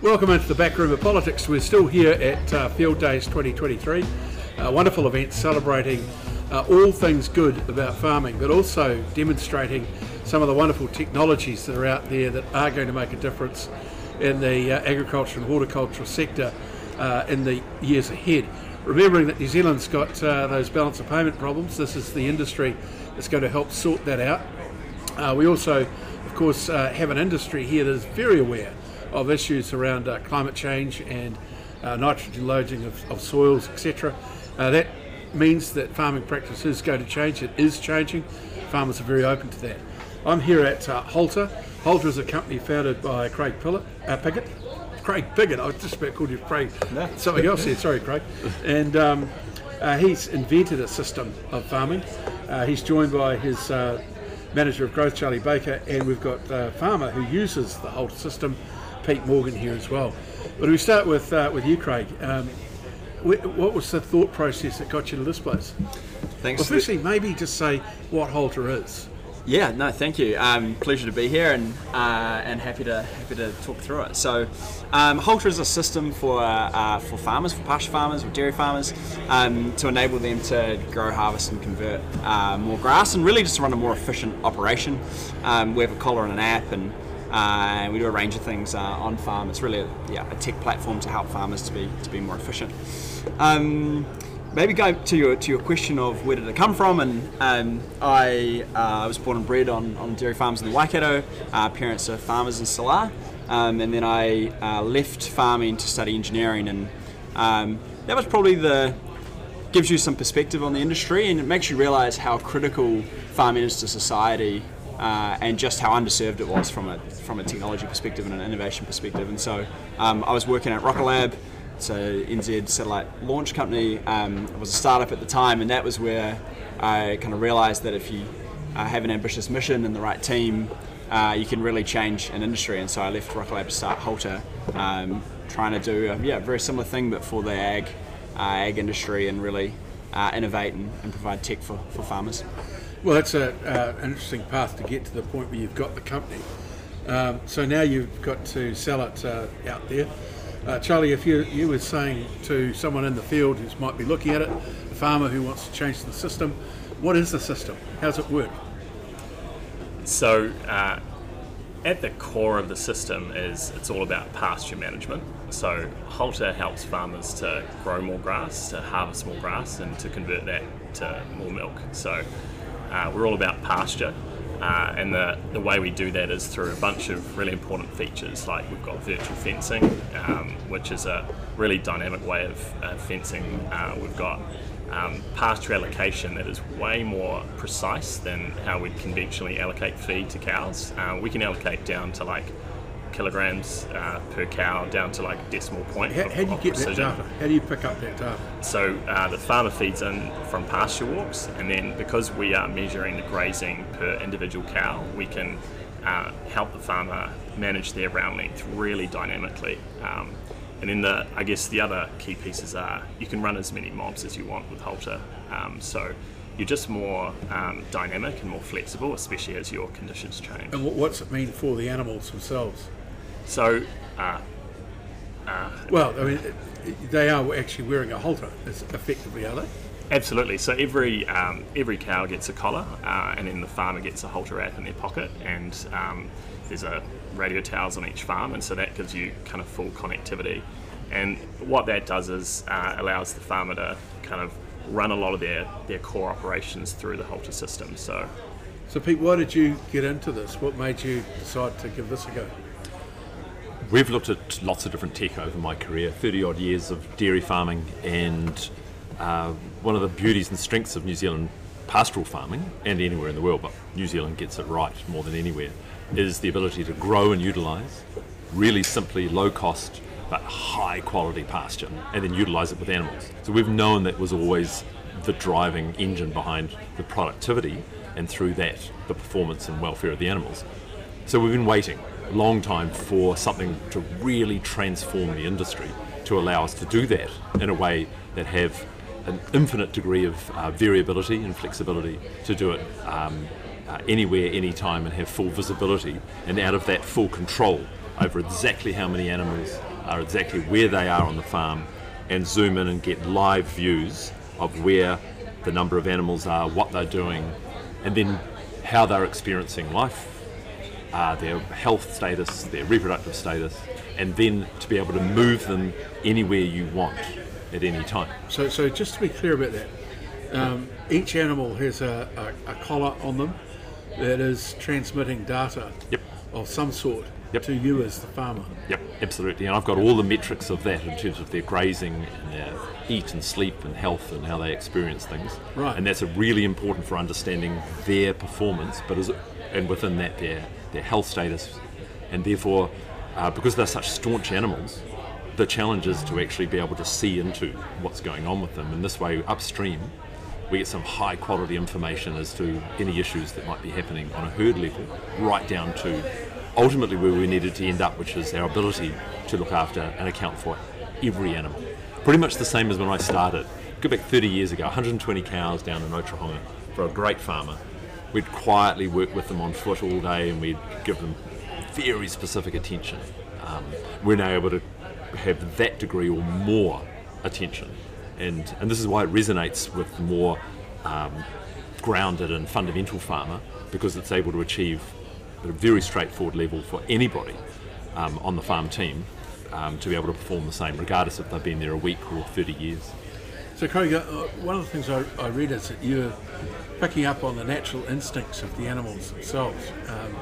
Welcome into the back room of politics. We're still here at uh, Field Days 2023, a wonderful event celebrating uh, all things good about farming, but also demonstrating some of the wonderful technologies that are out there that are going to make a difference in the uh, agriculture and horticultural sector uh, in the years ahead. Remembering that New Zealand's got uh, those balance of payment problems, this is the industry that's going to help sort that out. Uh, we also, of course, have an industry here that is very aware of issues around uh, climate change and uh, nitrogen loading of, of soils, etc. Uh, that means that farming practice is going to change. It is changing. Farmers are very open to that. I'm here at uh, Halter. Halter is a company founded by Craig Pillett, uh, Piggott. Craig Piggott. I was just about called you Craig. No. Something else here. Sorry, Craig. And um, uh, he's invented a system of farming. Uh, he's joined by his uh, manager of growth, Charlie Baker, and we've got a farmer who uses the Halter system Pete Morgan here as well. But we start with uh, with you, Craig. Um, what was the thought process that got you to this place? Thanks. Well, firstly, maybe just say what Halter is. Yeah, no, thank you. Um, pleasure to be here and uh, and happy to happy to talk through it. So, um, Halter is a system for uh, for farmers, for pasture farmers, for dairy farmers, um, to enable them to grow, harvest, and convert uh, more grass, and really just to run a more efficient operation. Um, we have a collar and an app, and and we do a range of things uh, on farm. It's really a, yeah, a tech platform to help farmers to be to be more efficient. Um, maybe go to your to your question of where did it come from, and um, I uh, was born and bred on, on dairy farms in the Waikato. Uh, parents are farmers in Salar, um, and then I uh, left farming to study engineering, and um, that was probably the gives you some perspective on the industry, and it makes you realise how critical farming is to society uh, and just how underserved it was from a from a technology perspective and an innovation perspective. And so um, I was working at Rocket Lab, it's a NZ satellite launch company. Um, it was a startup at the time, and that was where I kind of realised that if you uh, have an ambitious mission and the right team, uh, you can really change an industry. And so I left Rocket Lab to start Halter, um, trying to do a yeah very similar thing, but for the ag uh, ag industry and really uh, innovate and, and provide tech for, for farmers. Well, that's a, uh, an interesting path to get to the point where you've got the company. Um, so now you've got to sell it uh, out there. Uh, Charlie, if you, you were saying to someone in the field who might be looking at it, a farmer who wants to change the system, what is the system? How does it work? So, uh, at the core of the system is it's all about pasture management. So Halter helps farmers to grow more grass, to harvest more grass, and to convert that to more milk. So uh, we're all about pasture. Uh, and the, the way we do that is through a bunch of really important features, like we've got virtual fencing, um, which is a really dynamic way of uh, fencing. Uh, we've got um, pasture allocation that is way more precise than how we conventionally allocate feed to cows. Uh, we can allocate down to like kilograms uh, per cow down to like decimal point. How, of, how do you get precision. that data? How do you pick up that data? So uh, the farmer feeds in from pasture walks, and then because we are measuring the grazing per individual cow, we can uh, help the farmer manage their round length really dynamically. Um, and then the, I guess the other key pieces are you can run as many mobs as you want with Halter. Um, so you're just more um, dynamic and more flexible, especially as your conditions change. And what's it mean for the animals themselves? So, uh, uh, well, I mean, they are actually wearing a halter, effectively, are they? Absolutely. So every um, every cow gets a collar, uh, and then the farmer gets a halter app in their pocket, and um, there's a radio towers on each farm, and so that gives you kind of full connectivity. And what that does is uh, allows the farmer to kind of run a lot of their, their core operations through the halter system. So, so Pete, why did you get into this? What made you decide to give this a go? We've looked at lots of different tech over my career, 30 odd years of dairy farming, and uh, one of the beauties and strengths of New Zealand pastoral farming and anywhere in the world, but New Zealand gets it right more than anywhere, is the ability to grow and utilise really simply low cost but high quality pasture and then utilize it with animals. So we've known that was always the driving engine behind the productivity and through that the performance and welfare of the animals. So we've been waiting long time for something to really transform the industry to allow us to do that in a way that have an infinite degree of uh, variability and flexibility to do it um, uh, anywhere, anytime, and have full visibility, and out of that full control over exactly how many animals are exactly where they are on the farm and zoom in and get live views of where the number of animals are, what they're doing, and then how they're experiencing life, uh, their health status, their reproductive status, and then to be able to move them anywhere you want at any time. So, so just to be clear about that, um, each animal has a, a, a collar on them that is transmitting data Yep. of some sort Yep. to you as the farmer. Yep, absolutely. And I've got all the metrics of that in terms of their grazing and their eat and sleep and health and how they experience things. Right. And that's a really important for understanding their performance, but as, and within that their their health status, and therefore, uh, because they're such staunch animals, the challenge is to actually be able to see into what's going on with them. And this way, upstream, we get some high quality information as to any issues that might be happening on a herd level, right down to ultimately where we needed to end up, which is our ability to look after and account for every animal. Pretty much the same as when I started. Go back 30 years ago, 120 cows down in Otorohanga for a great farmer. We'd quietly work with them on foot all day and we'd give them very specific attention. Um, we're now able to have that degree or more attention. And, and this is why it resonates with the more um, grounded and fundamental farmer because it's able to achieve at a very straightforward level for anybody um, on the farm team um, to be able to perform the same, regardless if they've been there a week or 30 years. So, Craig, uh, one of the things I, I read is that you're picking up on the natural instincts of the animals themselves um,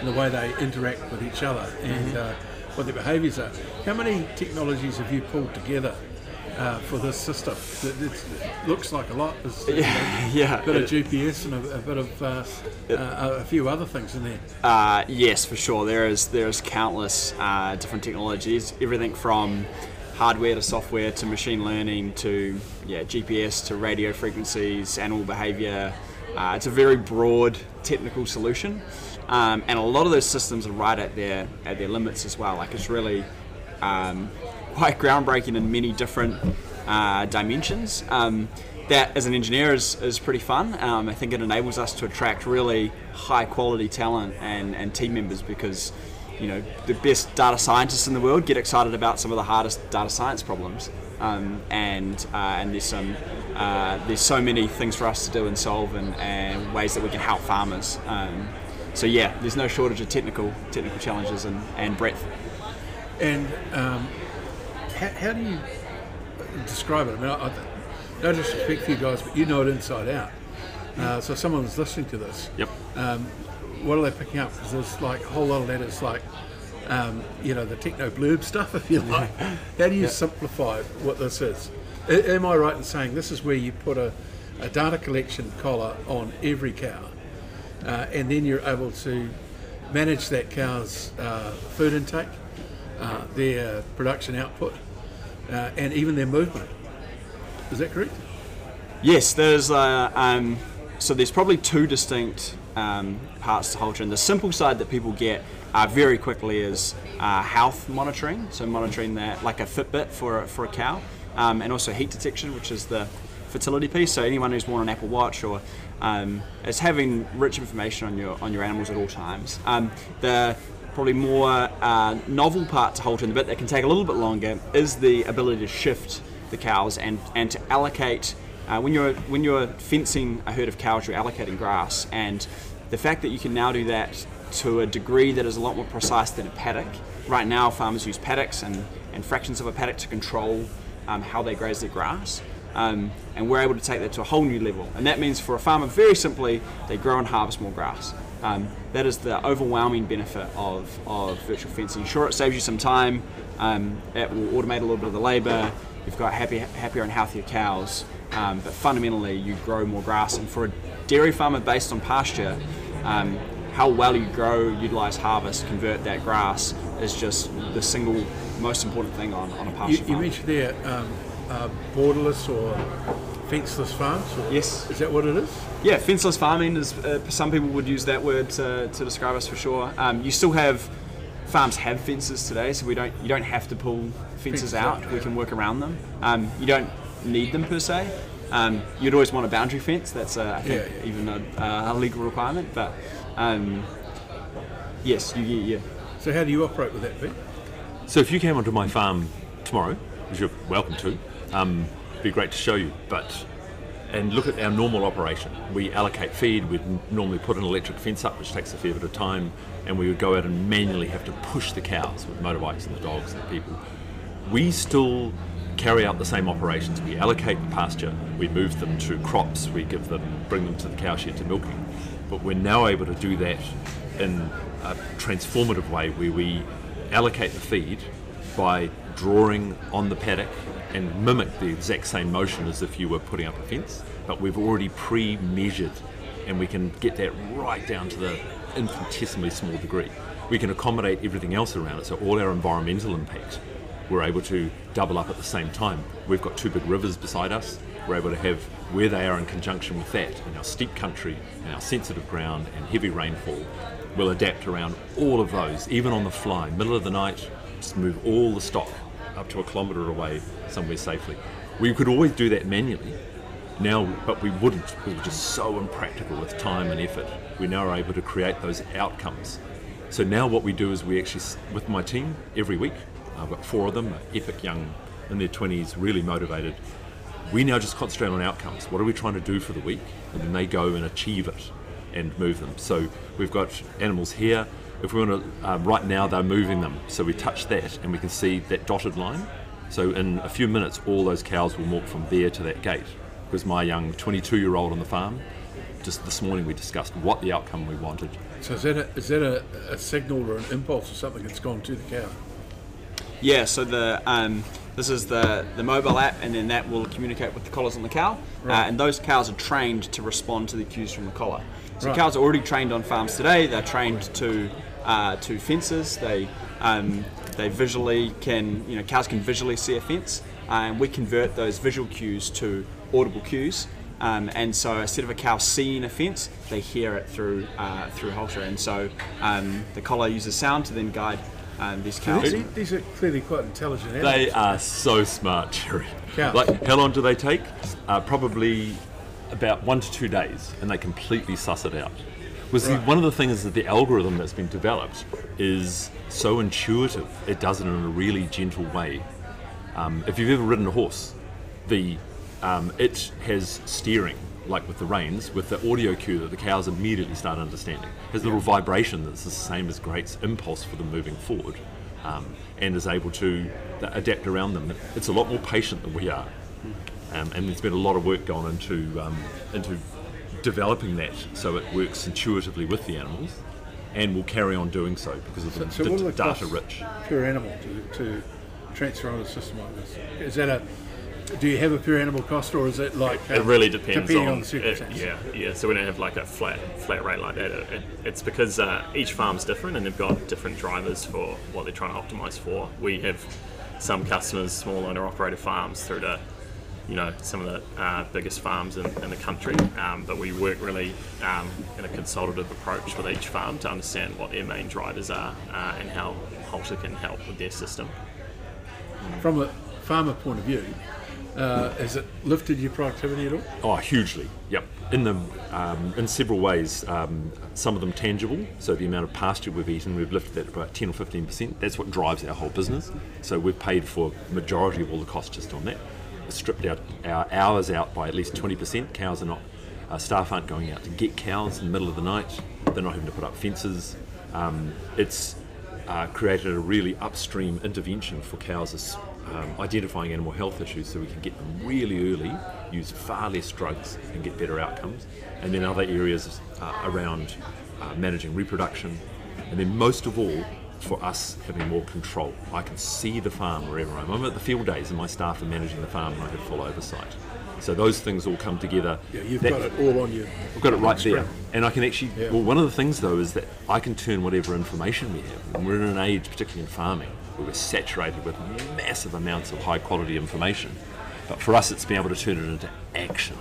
and the way they interact with each other and uh, what their behaviours are. How many technologies have you pulled together uh, for this system? It, it looks like a lot. There's you know, yeah. a bit of GPS and a, a bit of uh, uh, a few other things in there. Uh, yes, for sure. There is there's countless uh, different technologies. Everything from hardware to software to machine learning to yeah GPS to radio frequencies, animal behaviour. Uh, it's a very broad technical solution, um, and a lot of those systems are right at their at their limits as well. Like it's really um, quite groundbreaking in many different uh, dimensions. Um, that, as an engineer, is, is pretty fun. Um, I think it enables us to attract really high quality talent and, and team members because you know the best data scientists in the world get excited about some of the hardest data science problems. Um, and uh, and there's some uh, there's so many things for us to do and solve and, and ways that we can help farmers. Um, so yeah, there's no shortage of technical technical challenges and, and breadth. And um, how, how do you describe it? I mean, I, I, no disrespect for you guys, but you know it inside out. Uh, so someone's listening to this. Yep. Um, what are they picking up? Because there's like a whole lot of letters like, um, you know, the techno blurb stuff, if you like. How do you simplify what this is? A- am I right in saying this is where you put a, a data collection collar on every cow, uh, and then you're able to manage that cow's uh, food intake, uh, their production output, uh, and even their movement? Is that correct? Yes, there's uh, um, so there's probably two distinct um, parts to Halter. And the simple side that people get uh, very quickly is uh, health monitoring, so monitoring that like a Fitbit for a, for a cow, um, and also heat detection, which is the fertility piece. So anyone who's worn an Apple Watch or um, is having rich information on your on your animals at all times. Um, the probably more uh, novel part to Halter, the bit that can take a little bit longer, is the ability to shift the cows and, and to allocate uh, when you're when you're fencing a herd of cows you're allocating grass and the fact that you can now do that to a degree that is a lot more precise than a paddock right now farmers use paddocks and, and fractions of a paddock to control um, how they graze their grass um, and we're able to take that to a whole new level and that means for a farmer very simply they grow and harvest more grass um, that is the overwhelming benefit of, of virtual fencing. Sure, it saves you some time. Um, it will automate a little bit of the labour. You've got happy, happier and healthier cows, um, but fundamentally you grow more grass. And for a dairy farmer based on pasture, um, how well you grow, utilise, harvest, convert that grass is just the single most important thing on, on a pasture You, you mentioned there um, uh, borderless or fenceless farms. or- Yes. Is that what it is? Yeah, fenceless farming is. Uh, some people would use that word to, to describe us for sure. Um, you still have farms have fences today, so we don't. You don't have to pull fences out, We can work around them. Um, you don't need them per se. Um, you'd always want a boundary fence. That's uh, I think Yeah, yeah. even a, a legal requirement. But um, yes, you, you, yeah. So how do you operate with that, Pete? So if you came onto my farm tomorrow, which you're welcome to, um, it'd be great to show you. But and look at our normal operation. We allocate feed. We'd normally put an electric fence up, which takes a fair bit of time, and we would go out and manually have to push the cows with motorbikes and the dogs and the people. We still carry out the same operations. We allocate the pasture. We move them to crops. We give them, bring them to the cowshed to milking. But we're now able to do that in a transformative way, where we allocate the feed by drawing on the paddock and mimic the exact same motion as if you were putting up a fence, but we've already pre-measured and we can get that right down to the infinitesimally small degree. We can accommodate everything else around it, so all our environmental impact we're able to double up at the same time. We've got two big rivers beside us. We're able to have where they are in conjunction with that in our steep country and our sensitive ground and heavy rainfall. We'll adapt around all of those, even on the fly, middle of the night, just move all the stock up to a kilometre away somewhere safely. We could always do that manually, now, but we wouldn't it was just so impractical with time and effort. We now are able to create those outcomes. So now what we do is we actually, with my team, every week, I've got four of them, epic young, in their 20s, really motivated. We now just concentrate on outcomes. What are we trying to do for the week? And then they go and achieve it and move them. So we've got animals here. If we want to, um, right now they're moving them. So we touch that and we can see that dotted line. So in a few minutes, all those cows will walk from there to that gate. Because my young 22 year old on the farm, just this morning we discussed what the outcome we wanted. So is that a, is that a, a signal or an impulse or something that's gone to the cow? Yeah, so the um, this is the the mobile app, and then that will communicate with the collars on the cow, uh, and those cows are trained to respond to the cues from the collar. So Right. cows are already trained on farms today. They're trained to uh, to fences. They um, they visually can you know cows can visually see a fence, uh, and we convert those visual cues to audible cues. Um, and so instead of a cow seeing a fence, they hear it through uh, through halter, and so um, the collar uses sound to then guide um, these cows. These, these are clearly quite intelligent animals. They are so smart, Jerry. Cows. Like, how long do they take? Uh, probably about one to two days, and they completely suss it out. Was the, Right. one of the things is that the algorithm that's been developed is so intuitive. It does it in a really gentle way. Um, if you've ever ridden a horse, the um, it has steering, like with the reins, with the audio cue that the cows immediately start understanding. Has a little vibration that's the same as Great's impulse for them moving forward, um, and is able to adapt around them. It's a lot more patient than we are, um, and there's been a lot of work gone into um, into developing that so it works intuitively with the animals, and will carry on doing so because of the, So the are the data rich. per animal to, to transfer on a system like this? Is that a do you have a per animal cost or is it like It really depends depending on, on the it, circumstances? yeah, yeah. So we don't have like a flat flat rate like that. It, it, it's because uh, each farm's different and they've got different drivers for what they're trying to optimize for. We have some customers, small owner operator farms, through to you know some of the uh, biggest farms in, in the country. Um, but we work really um, in a consultative approach with each farm to understand what their main drivers are uh, and how Halter can help with their system. From a farmer point of view, uh, has it lifted your productivity at all? Oh, hugely. Yep. In the um, in several ways. Um, some of them tangible. So the amount of pasture we've eaten, we've lifted that about ten or fifteen percent. That's what drives our whole business. So we've paid for majority of all the costs just on that. Stripped out our hours out by at least twenty percent. Cows are not. Uh, staff aren't going out to get cows in the middle of the night. They're not having to put up fences. Um, it's uh, created a really upstream intervention for cows um, identifying animal health issues so we can get them really early, use far less drugs and get better outcomes. And then other areas uh, around uh, managing reproduction. And then most of all, for us having more control. I can see the farm wherever I am. I'm at the field days and my staff are managing the farm and I have full oversight. So those things all come together. Yeah, you've That- got it all on you. I've got it right there. And I can actually, Yeah. well, one of the things though is that I can turn whatever information we have. And we're in an age, particularly in farming, where we're saturated with massive amounts of high quality information. But for us, it's being able to turn it into action.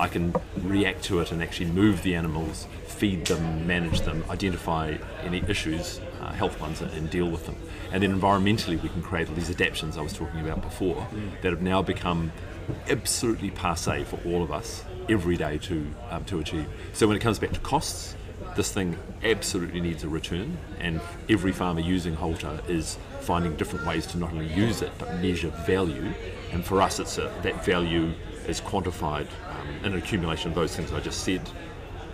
I can react to it and actually move the animals, feed them, manage them, identify any issues, uh, health ones, and deal with them. And then environmentally, we can create all these adaptations I was talking about before that have now become absolutely passe for all of us every day to um, to achieve. So when it comes back to costs, this thing absolutely needs a return, and every farmer using Halter is finding different ways to not only use it but measure value. And for us, it's a, that value is quantified um, in an accumulation of those things I just said.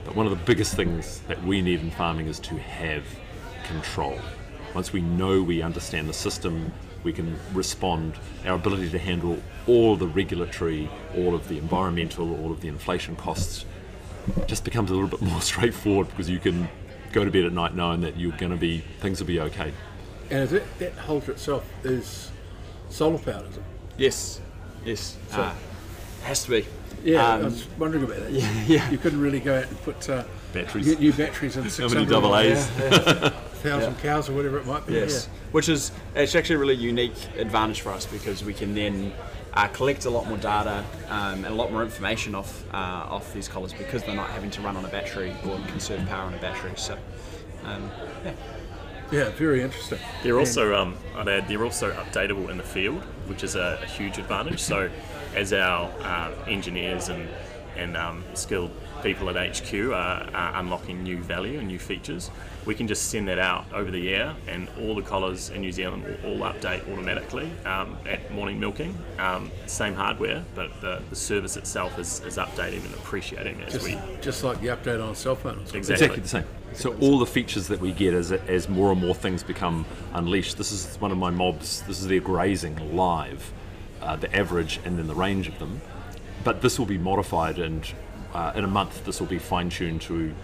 But one of the biggest things that we need in farming is to have control. Once we know we understand the system, we can respond. Our ability to handle all the regulatory, all of the environmental, all of the inflation costs just becomes a little bit more straightforward because you can go to bed at night knowing that you're going to be things will be okay. And is it, that halter itself is solar powered, is it? Yes, yes. uh, has to be. Yeah, Um, I was wondering about that. yeah, yeah. You couldn't really go out and put uh, Batteries. get new batteries and How 600 many double A's? thousand cows or whatever it might be. Yes, which is it's actually a really unique advantage for us because we can then uh, collect a lot more data um, and a lot more information off uh, off these collars because they're not having to run on a battery or conserve power on a battery. So, um, yeah. Yeah, yeah very interesting. They're also, um, I'd add, they're also updatable in the field, which is a, a huge advantage. So, as our uh, engineers and and um, skilled people at HQ are, are unlocking new value and new features, we can just send that out over the air, and all the collars in New Zealand will all update automatically um, at morning milking. Um, same hardware, but the, the service itself is, is updating and appreciating as Just, we just like the update on a cell phone. Or exactly. Exactly the same. So all the features that we get as as more and more things become unleashed. This is one of my mobs. This is their grazing live, uh, the average and then the range of them. But this will be modified, and uh, in a month this will be fine tuned to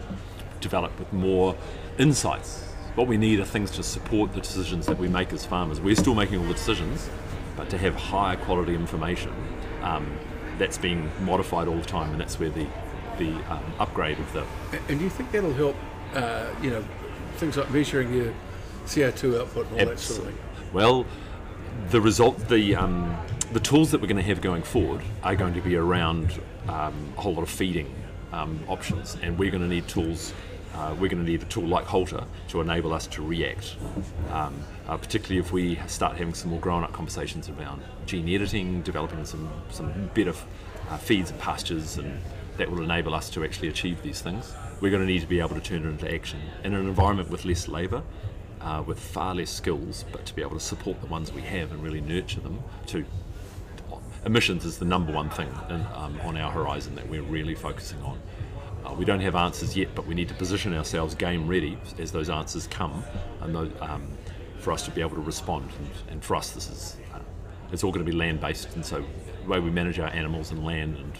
develop with more insights. What we need are things to support the decisions that we make as farmers. We're still making all the decisions, but to have higher quality information um, that's being modified all the time, and that's where the the um, upgrade of the And do you think that'll help, uh, you know, things like measuring your CO2 output and all that sort of thing? Well, the result, the um, the tools that we're going to have going forward are going to be around um, a whole lot of feeding um, options, and we're going to need tools. Uh, we're going to need a tool like Halter to enable us to react, um, uh, particularly if we start having some more grown-up conversations around gene editing, developing some some better uh, feeds and pastures, and that will enable us to actually achieve these things. We're going to need to be able to turn it into action in an environment with less labour uh, with far less skills, but to be able to support the ones we have and really nurture them. To emissions is the number one thing in, um, on our horizon that we're really focusing on. Uh, we don't have answers yet, but we need to position ourselves game ready as those answers come, and those, um, for us to be able to respond. And, and for us, this is uh, it's all going to be land based, and so the way we manage our animals and land and,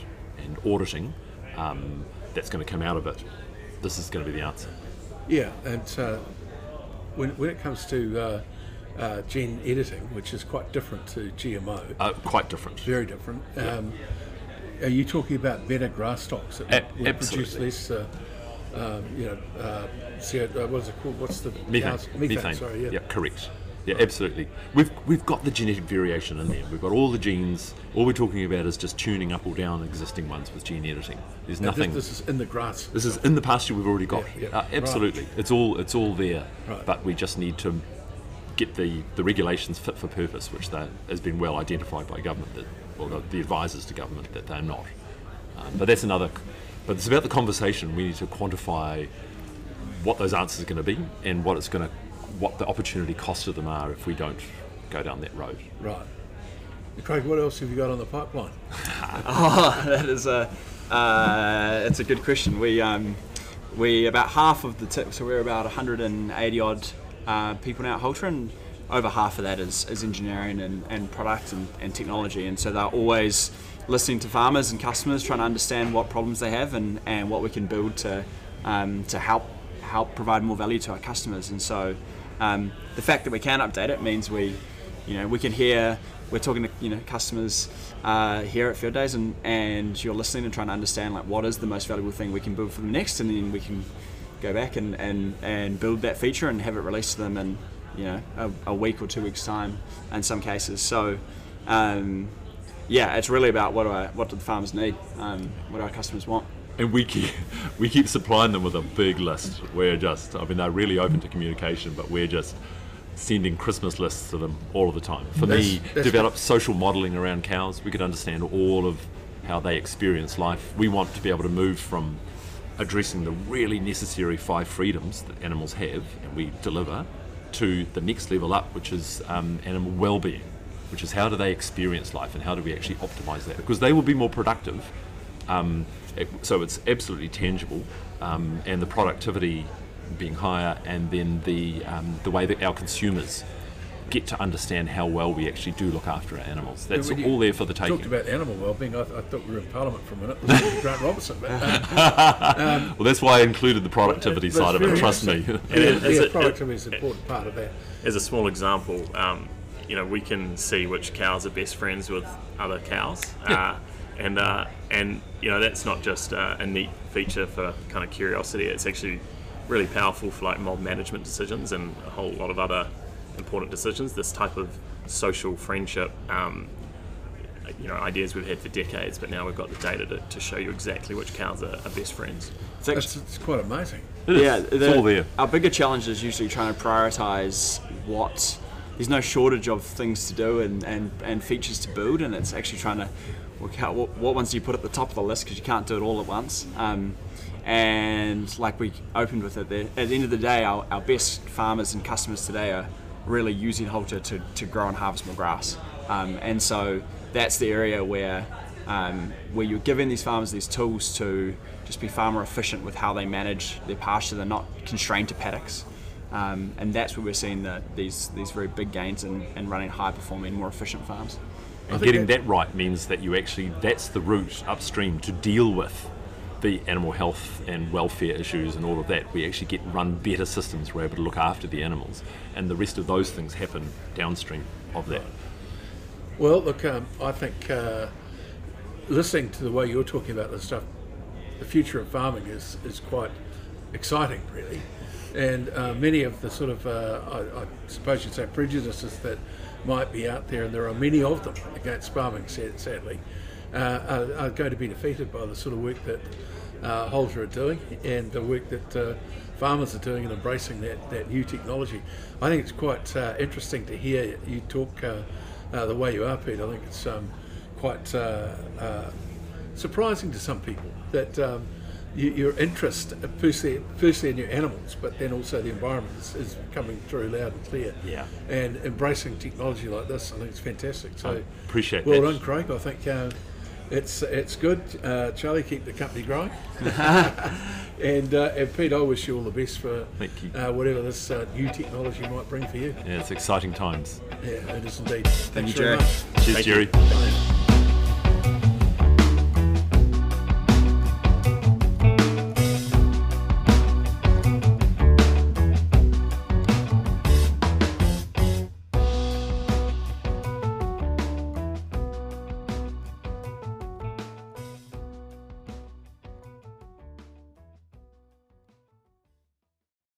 and auditing, um, that's going to come out of it. This is going to be the answer. Yeah, and uh, when, when it comes to uh, gene editing, which is quite different to GMO, Uh, quite different. very different. Um, are you talking about better grass stocks that A- produce less, uh, um, you know, uh, CO, uh, what is it called? What's the Methane. house- Methane, sorry, yeah. correct. Yeah, absolutely. We've we've got the genetic variation in there. We've got all the genes. All we're talking about is just tuning up or down existing ones with gene editing. There's nothing. This, this is in the grass. This is in the pasture we've already got. Yeah, yeah. Uh, absolutely, it's all it's all there. Right. But we just need to get the, the regulations fit for purpose, which that has been well identified by government. That well, the, the advisors to government that they're not. Um, but that's another. But it's about the conversation. We need to quantify what those answers are going to be and what it's going to, what the opportunity costs of them are if we don't go down that road. Right. Craig, what else have you got on the pipeline? Oh, that is a uh, it's a good question. We um, we about half of the tip, so we're about 180 odd uh, people now at Halter, and over half of that is, is engineering and, and product and, and technology. And so they're always listening to farmers and customers, trying to understand what problems they have and, and what we can build to um, to help help provide more value to our customers. And so um, the fact that we can update it means we you know we can hear we're talking to you know customers uh, here at Field Days and, and you're listening and trying to understand like what is the most valuable thing we can build for them next and then we can go back and, and, and build that feature and have it released to them in you know a, a week or two weeks time in some cases so um, yeah it's really about what do I, what do the farmers need um, what do our customers want And we keep we keep supplying them with a big list. We're just, I mean, they're really open to communication, but we're just sending Christmas lists to them all of the time. For me, That's- that's develop social modelling around cows. We could understand all of how they experience life. We want to be able to move from addressing the really necessary five freedoms that animals have, and we deliver, to the next level up, which is um, animal well-being, which is how do they experience life and how do we actually optimize that? Because they will be more productive. Um, so it's absolutely tangible, um, and the productivity being higher, and then the um, the way that our consumers get to understand how well we actually do look after our animals. That's you all there for the taking. Talked taking. about animal well-being. I, I thought we were in Parliament for a minute. listening Grant Robertson, but uh, Well, that's why I included the productivity But side of it. Trust me. And yeah, it- is yeah, it- productivity is an important part of that. as a small example, um, you know, we can see which cows are best friends with other cows, uh, and uh, and you know that's not just uh, a neat feature for kind of curiosity. It's actually really powerful for like mob management decisions and a whole lot of other important decisions. This type of social friendship. Um, you know, ideas we've had for decades, but now we've got the data to, to show you exactly which cows are, are best friends. It's actually- It's, it's quite amazing. It is. yeah, it's the- all there. Our bigger challenge is usually trying to prioritize what. There's no shortage of things to do and, and, and features to build, and it's actually trying to work out what, what ones do you put at the top of the list because you can't do it all at once. Um, and like we opened with it, there, at the end of the day, our, our best farmers and customers today are really using Halter to, to grow and harvest more grass. Um, and so that's the area where um, where you're giving these farmers these tools to just be far more efficient with how they manage their pasture. They're not constrained to paddocks. Um, and that's where we're seeing the, these these very big gains in, in running high performing, more efficient farms. And getting that- right means that you actually, that's the route upstream to deal with the animal health and welfare issues and all of that. We actually get run better systems, we're able to look after the animals. And the rest of those things happen downstream of that. Well, look, um, I think uh, listening to the way you're talking about this stuff, the future of farming is, is quite exciting, really. And uh, many of the sort of, uh, I, I suppose you'd say, prejudices that might be out there, and there are many of them against farming, sadly, are, are going to be defeated by the sort of work that uh, are doing and the work that uh, farmers are doing and embracing that, that new technology. I think it's quite uh, interesting to hear you talk uh, uh, the way you are, Pete. I think it's um, quite uh, uh, surprising to some people that um, you, your interest, uh, firstly, firstly in your animals, but then also the environment is, is coming through loud and clear. Yeah. And embracing technology like this, I think it's fantastic. So I appreciate that well that. done, Craig. I think uh, it's it's good. Uh, Charlie, keep the company growing. and, uh, and Pete, I wish you all the best for Thank you. Uh, whatever this uh, new technology might bring for you. Yeah, it's exciting times. Yeah, it is indeed. Thanks you, very Jerry. Cheers, Thank. Jerry. Bye.